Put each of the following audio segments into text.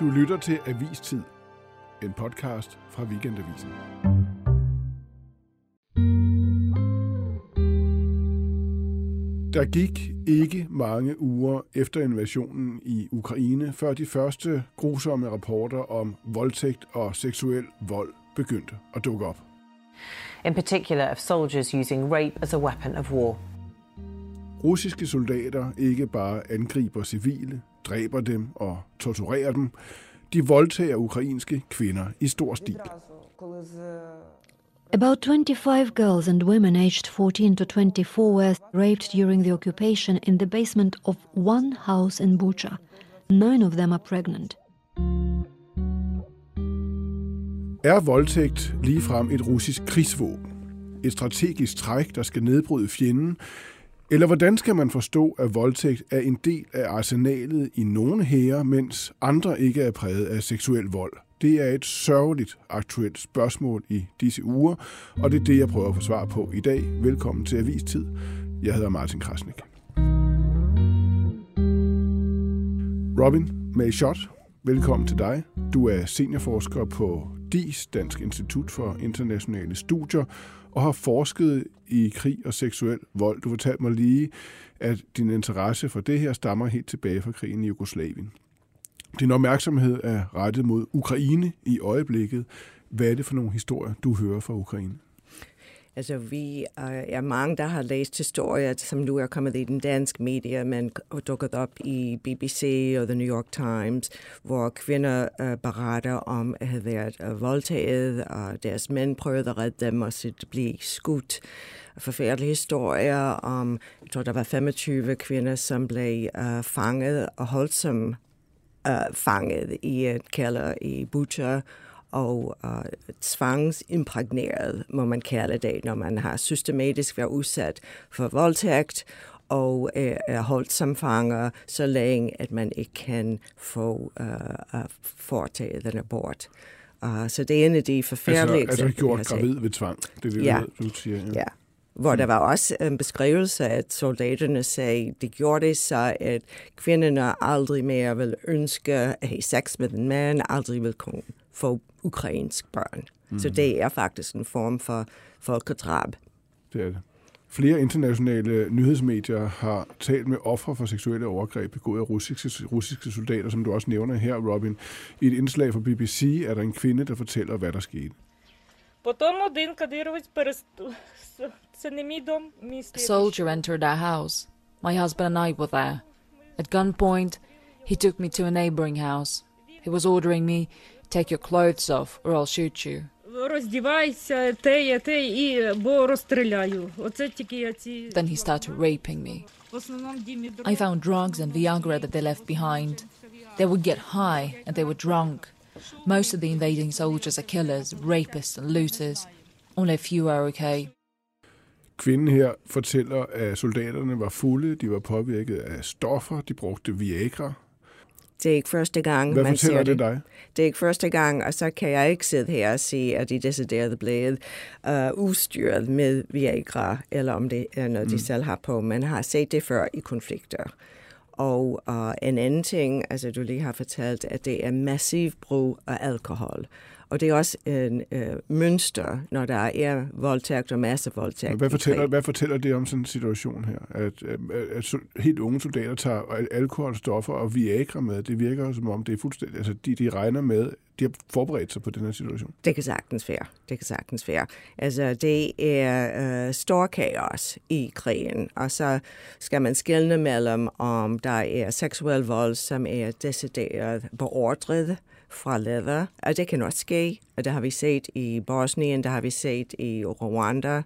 Du lytter til Avistid, en podcast fra Weekendavisen. Der gik ikke mange uger efter invasionen i Ukraine, før de første grusomme rapporter om voldtægt og seksuel vold begyndte at dukke op. in particular of soldiers using rape as a weapon of war. Russiske soldater ikke bare angriber civile, dræber dem og torturerer dem, de voldtager ukrainske kvinder i stor stil. About 25 girls and women aged 14 to 24 were raped during the occupation in the basement of one house in Bucha. Nine of them are pregnant. Er voldtægt ligefrem et russisk krigsvåben? Et strategisk træk, der skal nedbryde fjenden? Eller hvordan skal man forstå, at voldtægt er en del af arsenalet i nogle hære, mens andre ikke er præget af seksuel vold? Det er et sørgeligt aktuelt spørgsmål i disse uger, og det er det, jeg prøver at få svar på i dag. Velkommen til Avistid. Jeg hedder Martin Krasnik. Robin May Schott, velkommen til dig. Du er seniorforsker på DIS, Dansk Institut for Internationale Studier, og har forsket i krig og seksuel vold. Du fortalte mig lige, at din interesse for det her stammer helt tilbage fra krigen i Jugoslavien. Din opmærksomhed er rettet mod Ukraine i øjeblikket. Hvad er det for nogle historier, du hører fra Ukraine? Altså, vi er mange, der har læst historier, som nu er kommet i den danske medie, men dukket op i BBC og The New York Times, hvor kvinder øh, uh, beretter om at have været uh, voldtaget, og deres mænd prøvede at redde dem, og så blive skudt. Forfærdelige historier om, jeg tror, der var 25 kvinder, som blev uh, fanget og holdt som uh, fanget i et kælder i Butcher, og uh, tvangsimprægneret, må man kalde det, når man har systematisk været udsat for voldtægt og uh, er holdt som fanger, så længe at man ikke kan få uh, uh, foretaget den abort. Uh, så det er en af de forfærdelige altså, altså gjort gravid ved tvang, det er det, ja. du siger. Ja. ja. Hvor der var også en beskrivelse, at soldaterne sagde, at de gjorde det så, at kvinderne aldrig mere vil ønske at have sex med en mand, aldrig vil kunne få ukrainsk børn. Mm. Så det er faktisk en form for folkedrab. Det er det. Flere internationale nyhedsmedier har talt med ofre for seksuelle overgreb begået af russiske, russiske soldater, som du også nævner her, Robin. I et indslag fra BBC er der en kvinde, der fortæller, hvad der skete. Soldier entered our house. My husband and I were there. At gunpoint, he took me to a neighboring house. He was ordering me, take your clothes off or I'll shoot you. Роздівайся, те, я те, і бо розстріляю. Оце тільки я ці... Then he started raping me. В основному Дімі I found drugs and Viagra that they left behind. They would get high and they were drunk. Most of the invading soldiers are killers, rapists and looters. Only a few are okay. Kvinden her fortæller, at soldaterne var fulde, de var påvirket af stoffer, de brugte Viagra. Det er ikke første gang, Hvad man ser det dig? Det er ikke første gang, og så kan jeg ikke sidde her og sige, at de decideret blevet uh, udstyret med Viagra, eller om det er noget, de selv har på. Man har set det før i konflikter. Og uh, en anden ting, altså du lige har fortalt, at det er massiv brug af alkohol. Og det er også en øh, mønster, når der er voldtægt og massevoldtægt. Hvad fortæller, hvad fortæller det om sådan en situation her? At, at, at sol- helt unge soldater tager alkohol, stoffer og Viagra med. Det virker som om, det er fuldstændig... Altså, de, de regner med, de har forberedt sig på den her situation. Det kan sagtens være. Det kan sagtens være. Altså, det er øh, stor kaos i krigen, og så skal man skelne mellem, om der er seksuel vold, som er decideret beordret fra leder. Og det kan også ske, og det har vi set i Bosnien, det har vi set i Rwanda,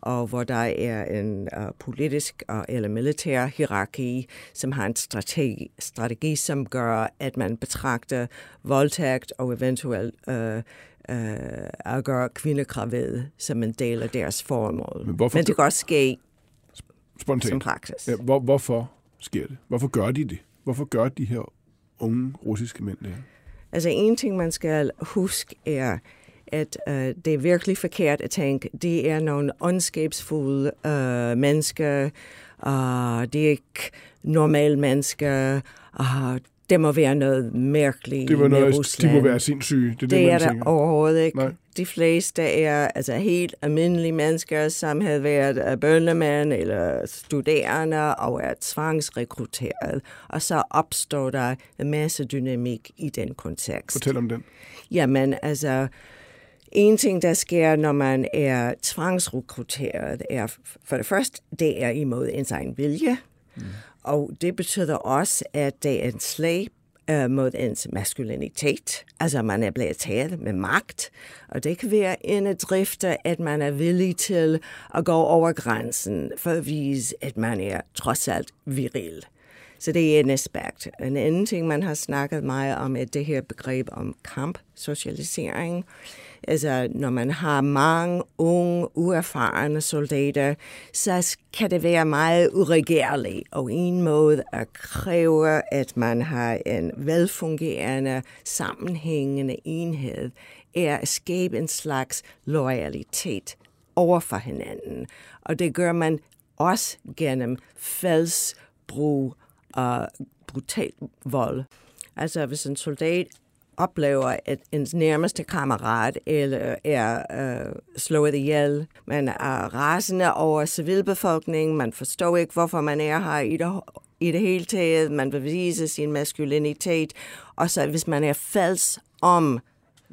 og hvor der er en uh, politisk uh, eller militær hierarki, som har en strategi, strategi, som gør, at man betragter voldtægt og eventuelt uh, uh, at gøre kvinder gravide som en del af deres formål. Men hvorfor Men det kan også ske Spontant. som praksis. Ja, hvor, hvorfor sker det? Hvorfor gør de det? Hvorfor gør de her unge russiske mænd det her? Altså en ting, man skal huske, er, at uh, det er virkelig forkert at tænke, de er nogle ondskabsfulde uh, mennesker, uh, de er ikke normale mennesker, uh, det må være noget mærkeligt Det var noget, Rusland. de må være sindssyge. Det er det, Det er der tænker. overhovedet ikke. Nej. De fleste er altså helt almindelige mennesker, som havde været øh, bøndemænd eller studerende og er tvangsrekrutteret. Og så opstår der en masse dynamik i den kontekst. Fortæl om den. Jamen, altså, en ting, der sker, når man er tvangsrekrutteret, er for det første, det er imod ens egen vilje. Mm. Og det betyder også, at det er en slag øh, mod ens maskulinitet. Altså, man er blevet taget med magt. Og det kan være en drift, at man er villig til at gå over grænsen for at vise, at man er trods alt viril. Så det er en aspekt. En anden ting, man har snakket meget om, er det her begreb om kampsocialisering. Altså, når man har mange unge, uerfarne soldater, så kan det være meget uregerligt. Og en måde at kræve, at man har en velfungerende, sammenhængende enhed, er at skabe en slags loyalitet over for hinanden. Og det gør man også gennem fældsbrug og brutal vold. Altså hvis en soldat oplever, at ens nærmeste kammerat eller er øh, slået ihjel, man er rasende over civilbefolkningen, man forstår ikke, hvorfor man er her i det, i det hele taget, man vil vise sin maskulinitet, og så hvis man er falsk om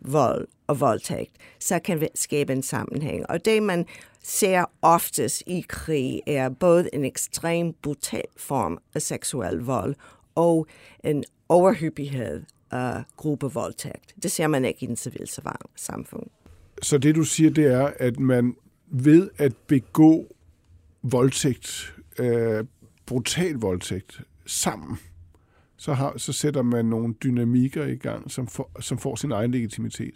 vold og voldtægt, så kan vi skabe en sammenhæng. Og det, man ser oftest i krig, er både en ekstrem brutal form af seksuel vold og en overhyppighed af gruppevoldtægt. Det ser man ikke i den civile samfund. Så det, du siger, det er, at man ved at begå voldtægt, øh, brutal voldtægt, sammen, så, har, så sætter man nogle dynamikker i gang, som, for, som får sin egen legitimitet.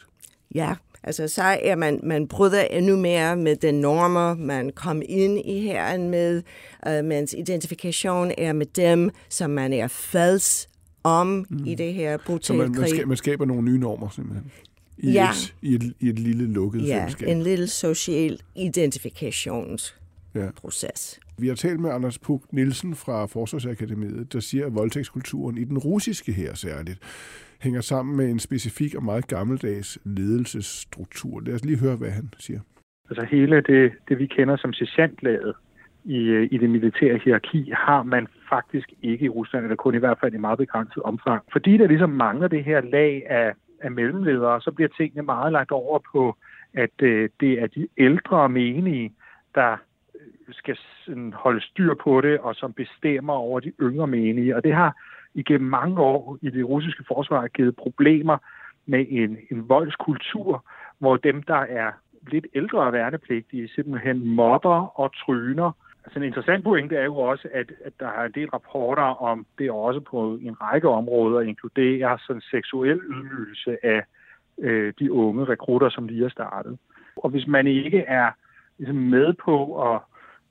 Ja, altså så er man, man bryder endnu mere med den normer, man kom ind i herren med, uh, mens identifikation er med dem, som man er fælles om mm. i det her Så brutale man, man, krig. skaber, man skaber nogle nye normer, simpelthen. I, Ja. et, i, et, I et lille lukket Ja, fællesskab. en lille social identifikationsproces. Ja. Vi har talt med Anders Puk Nielsen fra Forsvarsakademiet, der siger, at voldtægtskulturen i den russiske her særligt hænger sammen med en specifik og meget gammeldags ledelsesstruktur. Lad os lige høre, hvad han siger. Altså hele det, det vi kender som sergeantlaget i, øh, i det militære hierarki, har man faktisk ikke i Rusland, eller kun i hvert fald i meget begrænset omfang. Fordi der ligesom mangler det her lag af, af mellemledere, så bliver tingene meget lagt over på, at øh, det er de ældre menige, der skal sådan holde styr på det, og som bestemmer over de yngre menige. Og det har igennem mange år i det russiske forsvar givet problemer med en, en voldskultur, hvor dem, der er lidt ældre værnepligtige, simpelthen mobber og tryner. Altså en interessant pointe er jo også, at, at der er en del rapporter om det også på en række områder inkluderer sådan seksuel ydmygelse af øh, de unge rekrutter, som lige er startet. Og hvis man ikke er ligesom med på at,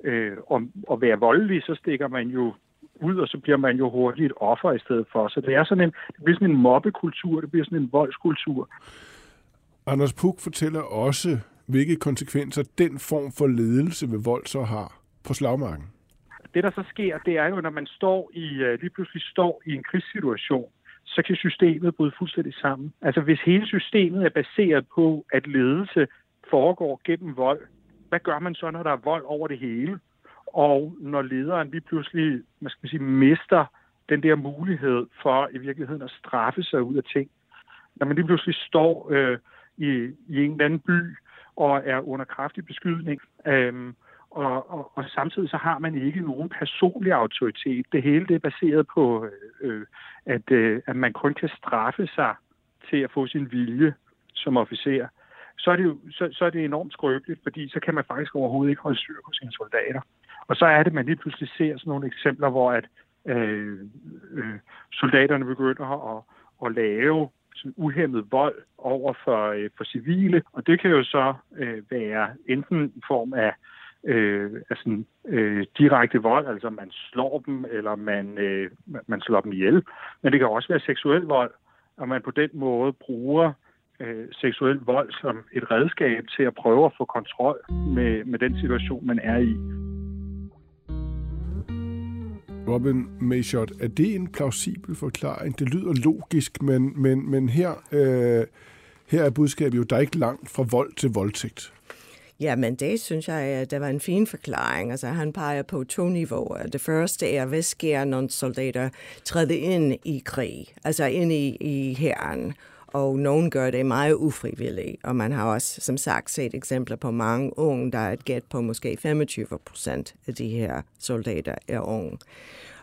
øh, at, at være voldelig, så stikker man jo ud, og så bliver man jo hurtigt et offer i stedet for. Så det er sådan en, det bliver sådan en mobbekultur, det bliver sådan en voldskultur. Anders Puk fortæller også, hvilke konsekvenser den form for ledelse ved vold så har på slagmarken. Det, der så sker, det er jo, når man står i, øh, lige pludselig står i en krigssituation, så kan systemet bryde fuldstændig sammen. Altså hvis hele systemet er baseret på, at ledelse foregår gennem vold, hvad gør man så, når der er vold over det hele? Og når lederen lige pludselig man skal sige, mister den der mulighed for i virkeligheden at straffe sig ud af ting. Når man lige pludselig står øh, i, i en eller anden by og er under kraftig beskydning, øh, og, og, og samtidig så har man ikke nogen personlig autoritet. Det hele det er baseret på, øh, at, øh, at man kun kan straffe sig til at få sin vilje som officer. Så er, det jo, så, så er det enormt skrøbeligt, fordi så kan man faktisk overhovedet ikke holde styr på sine soldater. Og så er det, man lige pludselig ser sådan nogle eksempler, hvor at øh, øh, soldaterne begynder at, at lave sådan uhemmet vold over for, øh, for civile, og det kan jo så øh, være enten i form af øh, altså, øh, direkte vold, altså man slår dem, eller man, øh, man slår dem ihjel. Men det kan også være seksuel vold, og man på den måde bruger øh, seksuel vold som et redskab til at prøve at få kontrol med, med den situation, man er i. Robin Mayshot, er det en plausibel forklaring? Det lyder logisk, men, men, men her, øh, her er budskabet jo, der er ikke langt fra vold til voldtægt. Ja, men det synes jeg, at det var en fin forklaring. Altså, han peger på to niveauer. Det første er, hvad sker, når soldater træder ind i krig, altså ind i, i herren, og nogen gør det meget ufrivilligt. Og man har også, som sagt, set eksempler på mange unge, der er et gæt på måske 25 procent af de her soldater er unge.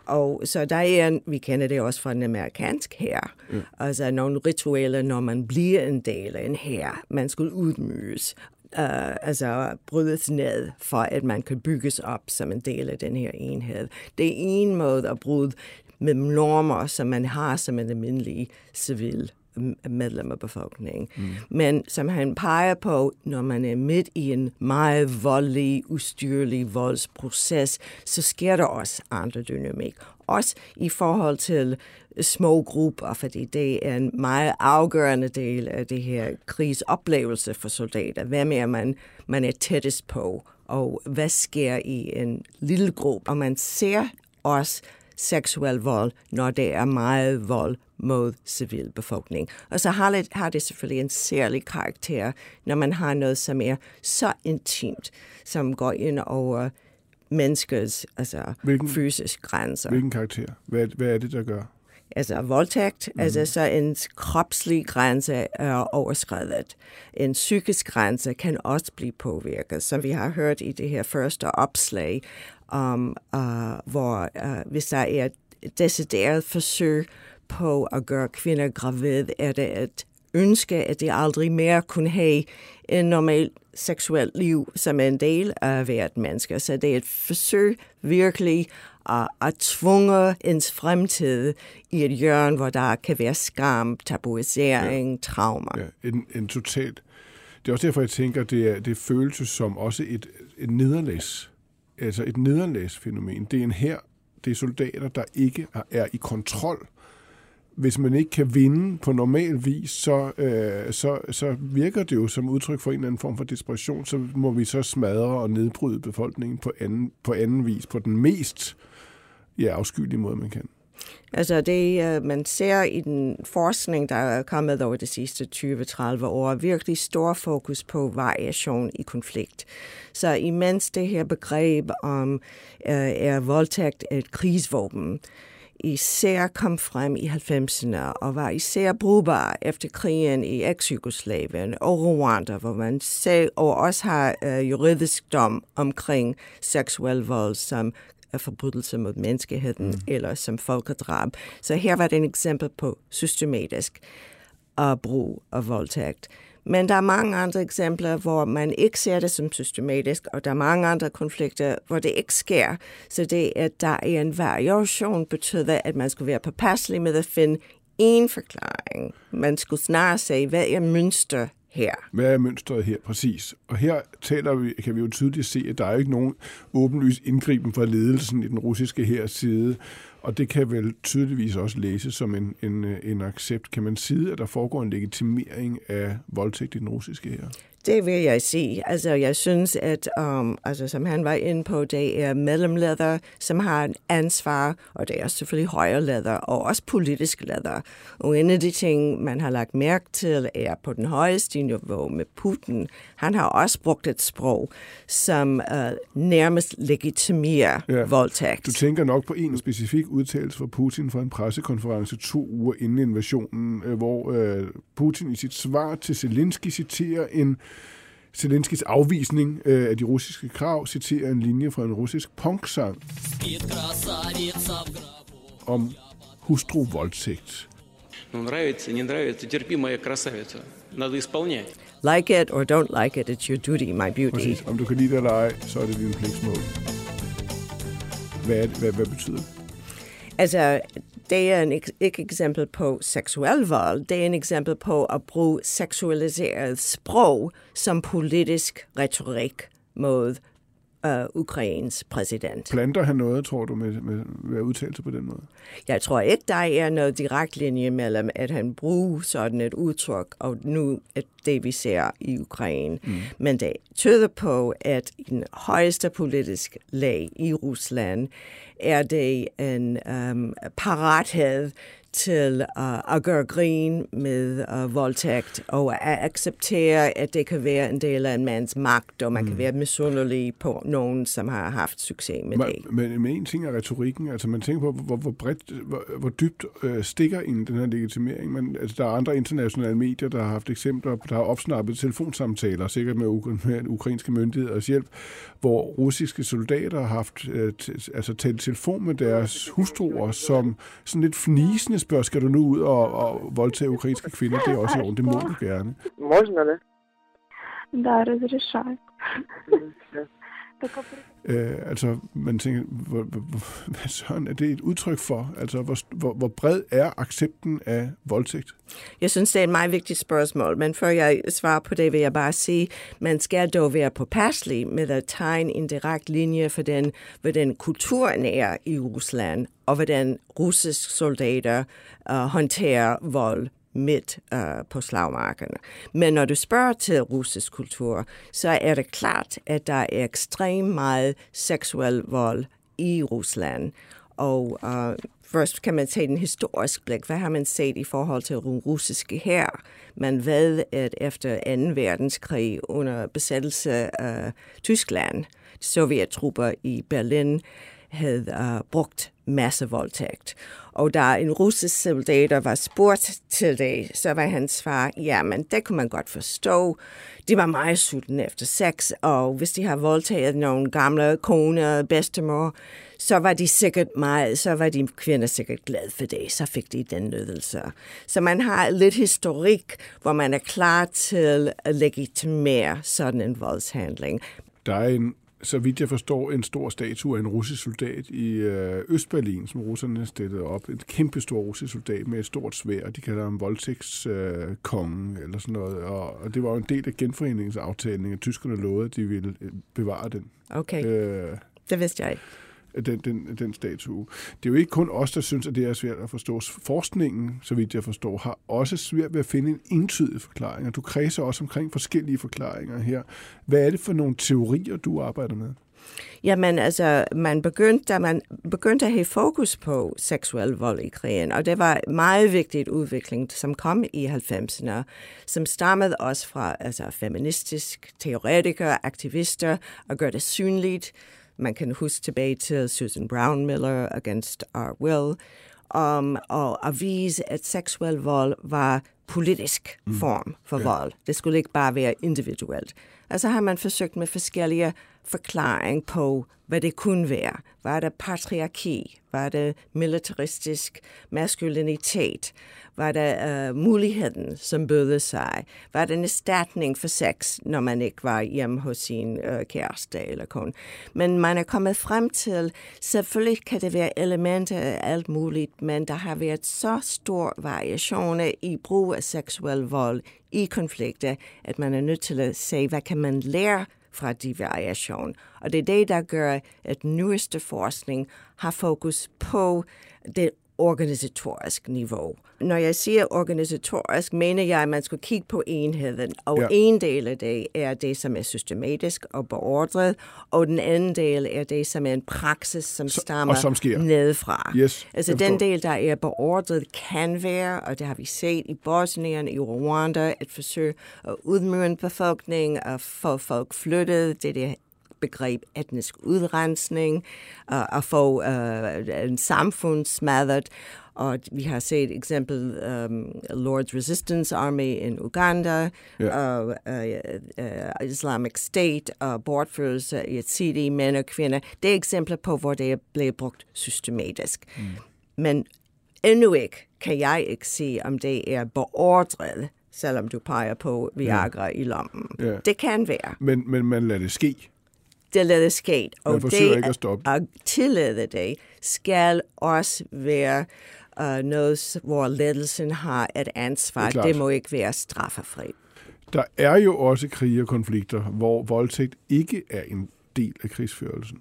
Og så der er, vi kender det også fra den amerikanske her, mm. altså nogle ritualer, når man bliver en del af en her. Man skulle udmyges, uh, altså brydes ned, for at man kan bygges op som en del af den her enhed. Det er en måde at bryde med normer, som man har som en almindelig civil medlem af befolkningen. Mm. Men som han peger på, når man er midt i en meget voldelig, ustyrlig voldsproces, så sker der også andre dynamik. Også i forhold til små grupper, fordi det er en meget afgørende del af det her krigsoplevelse for soldater. Hvem er man, man er tættest på, og hvad sker i en lille gruppe? Og man ser også seksuel vold, når det er meget vold mod civilbefolkning. Og så har det, har det selvfølgelig en særlig karakter, når man har noget, som er så intimt, som går ind over menneskets altså, hvilken, fysisk grænser. Hvilken karakter? Hvad, hvad er det, der gør? Altså voldtægt, mm. altså så en kropslig grænse er overskrevet. En psykisk grænse kan også blive påvirket, som vi har hørt i det her første opslag, um, uh, hvor uh, hvis der er et decideret forsøg på at gøre kvinder gravid, er det et ønske, at de aldrig mere kunne have en normal seksuelt liv som en del af hvert menneske. Så det er et forsøg virkelig at, at tvunge ens fremtid i et hjørne, hvor der kan være skam, tabuisering, ja. trauma. Ja, en, en totalt. Det er også derfor, jeg tænker, det er, det føles som også et, et nederlags, altså et nederlagsfænomen. Det er en her, det er soldater, der ikke er, er i kontrol hvis man ikke kan vinde på normal vis, så, øh, så, så virker det jo som udtryk for en eller anden form for desperation, så må vi så smadre og nedbryde befolkningen på anden, på anden vis, på den mest ja, afskyelige måde, man kan. Altså det, øh, man ser i den forskning, der er kommet over de sidste 20-30 år, virkelig stor fokus på variation i konflikt. Så imens det her begreb om øh, er voldtægt et krigsvåben, især kom frem i 90'erne og var især brugbar efter krigen i eks-Jugoslavien og Rwanda, hvor man selv og også har uh, juridisk dom omkring seksuel vold som forbrydelse mod menneskeheden mm. eller som folkedrab. Så her var det et eksempel på systematisk uh, brug af voldtægt. Men der er mange andre eksempler, hvor man ikke ser det som systematisk, og der er mange andre konflikter, hvor det ikke sker. Så det, at der er en variation, betyder, at man skulle være påpasselig med at finde en forklaring. Man skulle snarere sige, hvad er mønster her? Hvad er mønstret her præcis? Og her taler vi, kan vi jo tydeligt se, at der er ikke nogen åbenlys indgriben fra ledelsen i den russiske her side. Og det kan vel tydeligvis også læses som en, en, øh, en accept. Kan man sige, at der foregår en legitimering af voldtægt i den russiske her? Det vil jeg sige. Altså, jeg synes, at um, altså, som han var inde på, det er mellemleder, som har en ansvar, og det er selvfølgelig højere leder, og også politisk leder. Og en af de ting, man har lagt mærke til, er på den højeste niveau med Putin. Han har også brugt et sprog, som uh, nærmest legitimerer ja. voldtægt. Du tænker nok på en specifik udtalelse fra Putin fra en pressekonference to uger inden invasionen, øh, hvor uh, Putin i sit svar til Zelensky citerer en Zelenskis afvisning øh, af de russiske krav citerer en linje fra en russisk punksang om hustru-voldtægt. Ну, нравится, не нравится, терпи, моя красавица. Надо исполнять. Like it or don't like it, it's your duty, my beauty. Præcis. Om du kan lide det eller ej, så er det din pligtsmål. Hvad, er det, hvad, hvad betyder det? Altså, det er en, ikke eksempel på seksuel vold, det er en eksempel på at bruge seksualiseret sprog som politisk retorik mod uh, Ukraines præsident. Planter han noget, tror du, med, med, med at udtale sig på den måde? Jeg tror ikke, der er noget direkt linje mellem, at han bruger sådan et udtryk, og nu at det, vi ser i Ukraine. Mm. Men det tyder på, at i den højeste politiske lag i Rusland er det en um, parathed til uh, at gøre grin med uh, voldtægt og at acceptere, at det kan være en del af en mands magt, og man mm. kan være misundelig på nogen, som har haft succes med men, det. Men, men en ting er retorikken, altså man tænker på, hvor, hvor bredt, hvor, hvor dybt øh, stikker ind den her legitimering. Men, altså, der er andre internationale medier, der har haft eksempler, der har opsnappet telefonsamtaler, sikkert med, med ukrainske myndigheders hjælp, hvor russiske soldater har haft øh, altså talt telefon med deres hustruer, som sådan lidt fnisende spørger, skal du nu ud og, og voldtage ukrainske kvinder? Det er også i orden, det må du gerne. Можно, да? Да, разрешаю. Øh, altså, man tænker, hvor, hvor, hvad sådan er det et udtryk for? Altså, hvor, hvor, hvor bred er accepten af voldtægt? Jeg synes, det er et meget vigtigt spørgsmål, men før jeg svarer på det, vil jeg bare sige, man skal dog være påpasselig med at tegne en direkte linje for den, hvordan kulturen er i Rusland, og hvordan russiske soldater uh, håndterer vold midt øh, på slagmarkerne. Men når du spørger til russisk kultur, så er det klart, at der er ekstremt meget seksuel vold i Rusland. Og øh, først kan man tage den historisk blik. Hvad har man set i forhold til den russiske her? Man ved, at efter 2. verdenskrig under besættelse af Tyskland, sovjettrupper i Berlin havde uh, brugt masse voldtægt. Og da en russisk soldat var spurgt til det, så var hans svar, ja, men det kunne man godt forstå. De var meget sultne efter sex, og hvis de har voldtaget nogle gamle koner, bedstemor, så var de sikkert meget, så var de kvinder sikkert glade for det, så fik de den nødelse. Så man har lidt historik, hvor man er klar til at legitimere sådan en voldshandling. Der er en så vidt jeg forstår, en stor statue af en russisk soldat i øh, Østberlin, som russerne stillede op. En kæmpe stor russisk soldat med et stort svær. De kalder ham voldtægtskongen øh, eller sådan noget. Og, og det var jo en del af genforeningsaftalen, at tyskerne lovede, at de ville øh, bevare den. Okay, øh, det vidste jeg ikke den, den, den statue. Det er jo ikke kun os, der synes, at det er svært at forstå. Forskningen, så vidt jeg forstår, har også svært ved at finde en entydig forklaring. Du kredser også omkring forskellige forklaringer her. Hvad er det for nogle teorier, du arbejder med? Jamen, altså, man begyndte, man begyndte at have fokus på seksuel vold i krigen, og det var en meget vigtig udvikling, som kom i 90'erne, som stammede også fra altså, feministisk teoretikere, aktivister, og gør det synligt, man kan huske tilbage til Susan Brown Miller Against Our Will, um, og at vise, at seksuel vold var politisk mm. form for ja. vold. Det skulle ikke bare være individuelt. Altså har man forsøgt med forskellige forklaring på, hvad det kunne være. Var det patriarki? Var det militaristisk maskulinitet? Var det uh, øh, muligheden, som bødede sig? Var det en erstatning for sex, når man ikke var hjemme hos sin uh, kæreste eller kone? Men man er kommet frem til, selvfølgelig kan det være elementer af alt muligt, men der har været så stor variationer i brug af seksuel vold i konflikter, at man er nødt til at se, hvad kan man lære fra de variation. Og det er det, der gør, at nyeste forskning har fokus på det organisatorisk niveau. Når jeg siger organisatorisk, mener jeg, at man skal kigge på enheden, og ja. en del af det er det, som er systematisk og beordret, og den anden del er det, som er en praksis, som så, stammer som sker. nedefra. Yes, altså den del, der er beordret, kan være, og det har vi set i Bosnien, i Rwanda, at forsøge at udmøre en befolkning, og få folk flyttet, det er det begreb etnisk udrensning, uh, at få uh, en samfund smadret. Og vi har set eksempel um, Lord's Resistance Army in Uganda, yeah. uh, uh, uh, Islamic State, og bortførelse af Yazidi mænd og kvinder. Det er eksempler på, hvor det er blevet brugt systematisk. Mm. Men endnu ikke kan jeg ikke sige, om det er beordret, selvom du peger på Viagra yeah. i lommen. Yeah. Det kan være. Men, men man lader det ske det lader sket. Og det ikke at, stoppe. at tillade det skal også være uh, noget, hvor ledelsen har et ansvar. Det, det må ikke være straffefri. Der er jo også krige og konflikter, hvor voldtægt ikke er en del af krigsførelsen.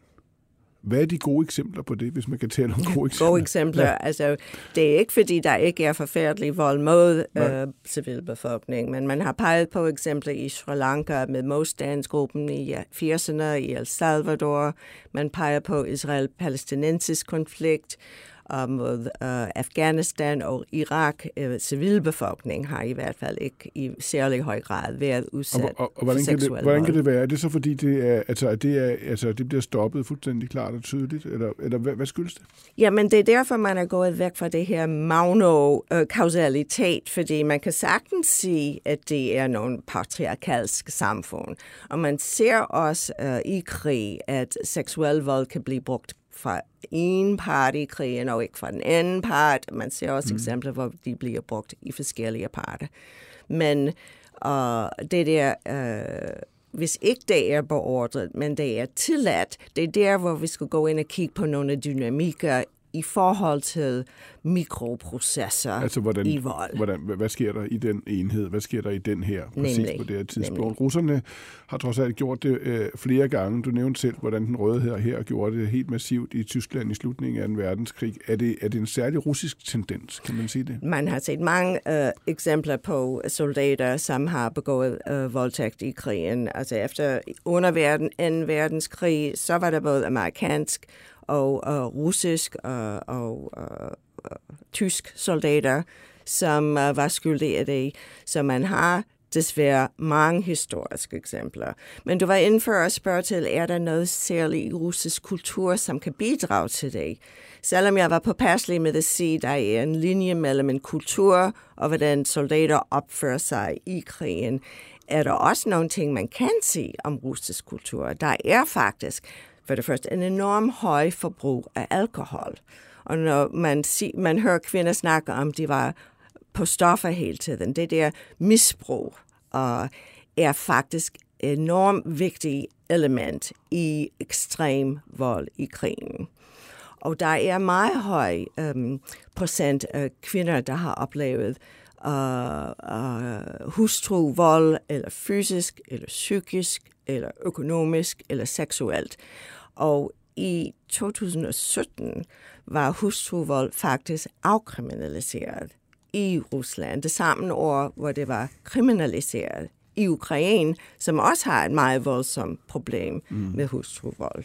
Hvad er de gode eksempler på det, hvis man kan tale om gode eksempler? Gode eksempler. Ja. Altså, det er ikke fordi, der ikke er forfærdelig vold mod øh, civilbefolkningen, men man har peget på eksempler i Sri Lanka med modstandsgruppen i 80'erne i El Salvador. Man peger på Israel-palæstinensisk konflikt mod uh, Afghanistan og Irak. Uh, civilbefolkningen har i hvert fald ikke i særlig høj grad været udsat og, og, og hvordan, for kan det, hvordan kan det være? Er det så fordi, det, er, altså, det, er, altså, det bliver stoppet fuldstændig klart og tydeligt? Eller, eller hvad, hvad skyldes det? Jamen, det er derfor, man er gået væk fra det her magno-kausalitet, fordi man kan sagtens sige, at det er nogle patriarkalske samfund. Og man ser også uh, i krig, at seksuel vold kan blive brugt fra en part i krigen, og ikke fra den anden part. Man ser også mm. eksempler, hvor de bliver brugt i forskellige parter. Men uh, det der... Uh, hvis ikke det er beordret, men det er tilladt, det er der, hvor vi skal gå ind og kigge på nogle dynamikker i forhold til mikroprocesser Altså, hvordan, i vold. hvordan, hvad, sker der i den enhed? Hvad sker der i den her, præcis Nemlig. på det her tidspunkt? Nemlig. Russerne har trods alt gjort det øh, flere gange. Du nævnte selv, hvordan den røde her, her gjorde det helt massivt i Tyskland i slutningen af 2. verdenskrig. Er det, er det en særlig russisk tendens, kan man sige det? Man har set mange øh, eksempler på soldater, som har begået øh, voldtægt i krigen. Altså efter under verden, 2. verdenskrig, så var der både amerikansk og og russisk og, og og, og tysk soldater, som uh, var skyldige af det. Så man har desværre mange historiske eksempler. Men du var inde for at spørge til, er der noget særligt i russisk kultur, som kan bidrage til det? Selvom jeg var påpasselig med at sige, at der er en linje mellem en kultur og hvordan soldater opfører sig i krigen, er der også nogle ting, man kan sige om russisk kultur. Der er faktisk for det første en enorm høj forbrug af alkohol. Og når man, sig, man hører kvinder snakke om, de var på stoffer hele tiden, det der misbrug uh, er faktisk enormt vigtigt element i ekstrem vold i krigen. Og der er meget høj um, procent af kvinder, der har oplevet øh, øh, uh, uh, hustruvold, eller fysisk, eller psykisk, eller økonomisk, eller seksuelt. Og i 2017 var hustruvold faktisk afkriminaliseret i Rusland. Det samme år, hvor det var kriminaliseret i Ukraine, som også har et meget voldsomt problem mm. med hustruvold.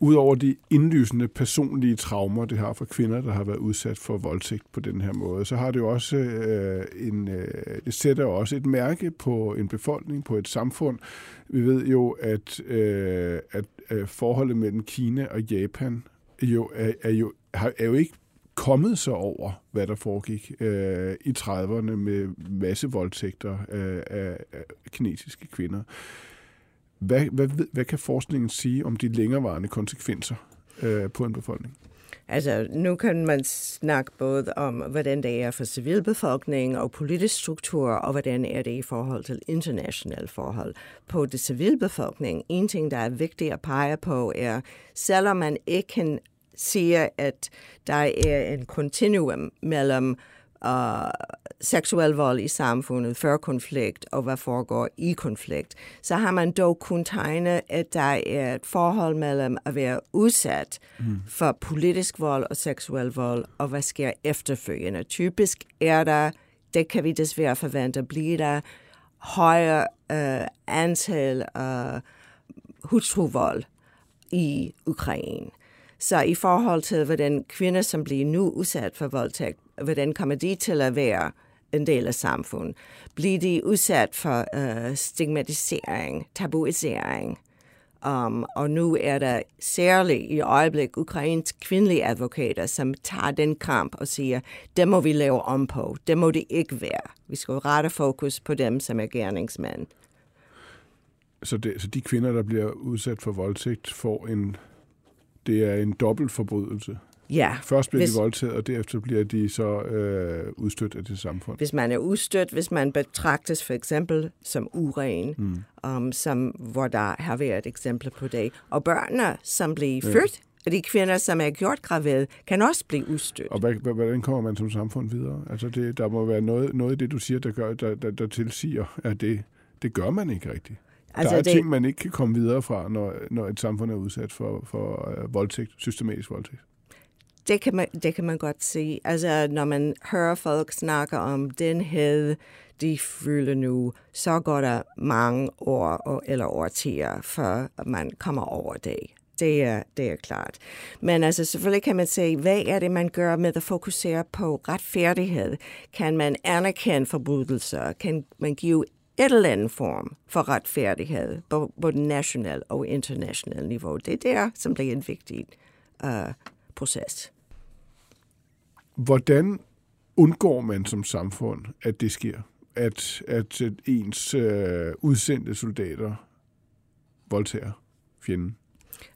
Udover de indlysende personlige traumer, det har for kvinder, der har været udsat for voldtægt på den her måde, så har det jo også øh, en, øh, det sætter også et mærke på en befolkning, på et samfund. Vi ved jo, at, øh, at øh, forholdet mellem Kina og Japan jo er, er, jo, er jo ikke kommet så over, hvad der foregik øh, i 30'erne med massevoldtægter øh, af, af kinesiske kvinder. Hvad, hvad, hvad kan forskningen sige om de længerevarende konsekvenser øh, på en befolkning? Altså, nu kan man snakke både om, hvordan det er for civilbefolkningen og politisk struktur, og hvordan er det i forhold til internationale forhold. På det civilbefolkning, en ting, der er vigtigt at pege på, er, selvom man ikke kan sige, at der er en kontinuum mellem uh, seksuel vold i samfundet før konflikt og hvad foregår i konflikt, så har man dog kun tegnet, at der er et forhold mellem at være udsat mm. for politisk vold og seksuel vold, og hvad sker efterfølgende. Typisk er der, det kan vi desværre forvente, bliver der højere uh, antal uh, hustruvold i Ukraine. Så i forhold til, hvordan kvinder, som bliver nu udsat for voldtægt, hvordan kommer de til at være en del af samfundet? Bliver de udsat for uh, stigmatisering, tabuisering? Um, og nu er der særligt i øjeblik ukrainsk kvindelige advokater, som tager den kamp og siger, det må vi lave om på. Det må det ikke være. Vi skal rette fokus på dem, som er gerningsmænd. Så, det, så de kvinder, der bliver udsat for voldtægt, får en det er en dobbelt forbrydelse. Ja. Først bliver hvis, de voldtaget, og derefter bliver de så øh, udstødt af det samfund. Hvis man er udstødt, hvis man betragtes for eksempel som uren, mm. um, som, hvor der har været eksempler på det. Og børnene, som bliver ja. født, og de kvinder, som er gjort gravid, kan også blive udstødt. Og hvordan kommer man som samfund videre? Altså det, der må være noget, noget i det, du siger, der, gør, der, der, der tilsiger, at det, det gør man ikke rigtigt. Altså, der er det... ting, man ikke kan komme videre fra, når, når et samfund er udsat for, for uh, voldtægt, systematisk voldtægt. Det kan, man, det kan man godt se. Altså, når man hører folk snakke om den hed, de føler nu, så går der mange år eller årtier, før man kommer over det. Det er, det er klart. Men altså, selvfølgelig kan man sige, hvad er det, man gør med at fokusere på retfærdighed? Kan man anerkende forbrydelser? Kan man give et eller andet form for retfærdighed både national og international niveau? Det er der, som bliver en vigtig uh, proces. Hvordan undgår man som samfund, at det sker? At, at ens øh, udsendte soldater voldtager fjenden?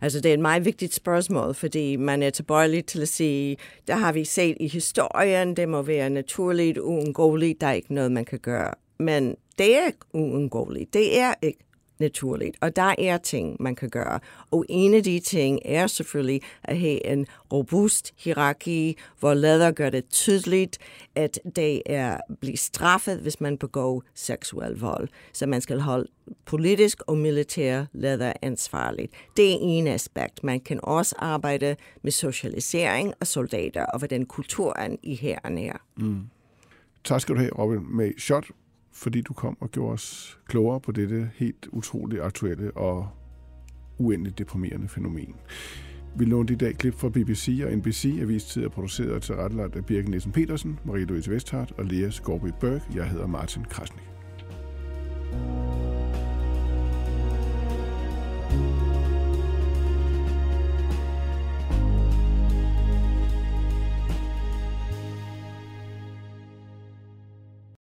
Altså, det er et meget vigtigt spørgsmål, fordi man er tilbøjelig til at sige, der har vi set i historien, det må være naturligt, uundgåeligt, der er ikke noget, man kan gøre. Men det er ikke uundgåeligt. Det er ikke naturligt. Og der er ting, man kan gøre. Og en af de ting er selvfølgelig at have en robust hierarki, hvor leder gør det tydeligt, at det er bliver straffet, hvis man begår seksuel vold. Så man skal holde politisk og militær leder ansvarligt. Det er en aspekt. Man kan også arbejde med socialisering af soldater, og hvordan kulturen i herren er. Mm. Tak skal du have, Robin May Schott fordi du kom og gjorde os klogere på dette helt utroligt aktuelle og uendeligt deprimerende fænomen. Vi lånte i dag klip fra BBC og NBC. Avistid er produceret og tilrettelagt af Birken Nielsen Petersen, Marie-Louise Vesthardt og Lea Skorby Berg. Jeg hedder Martin Krasnik. thank you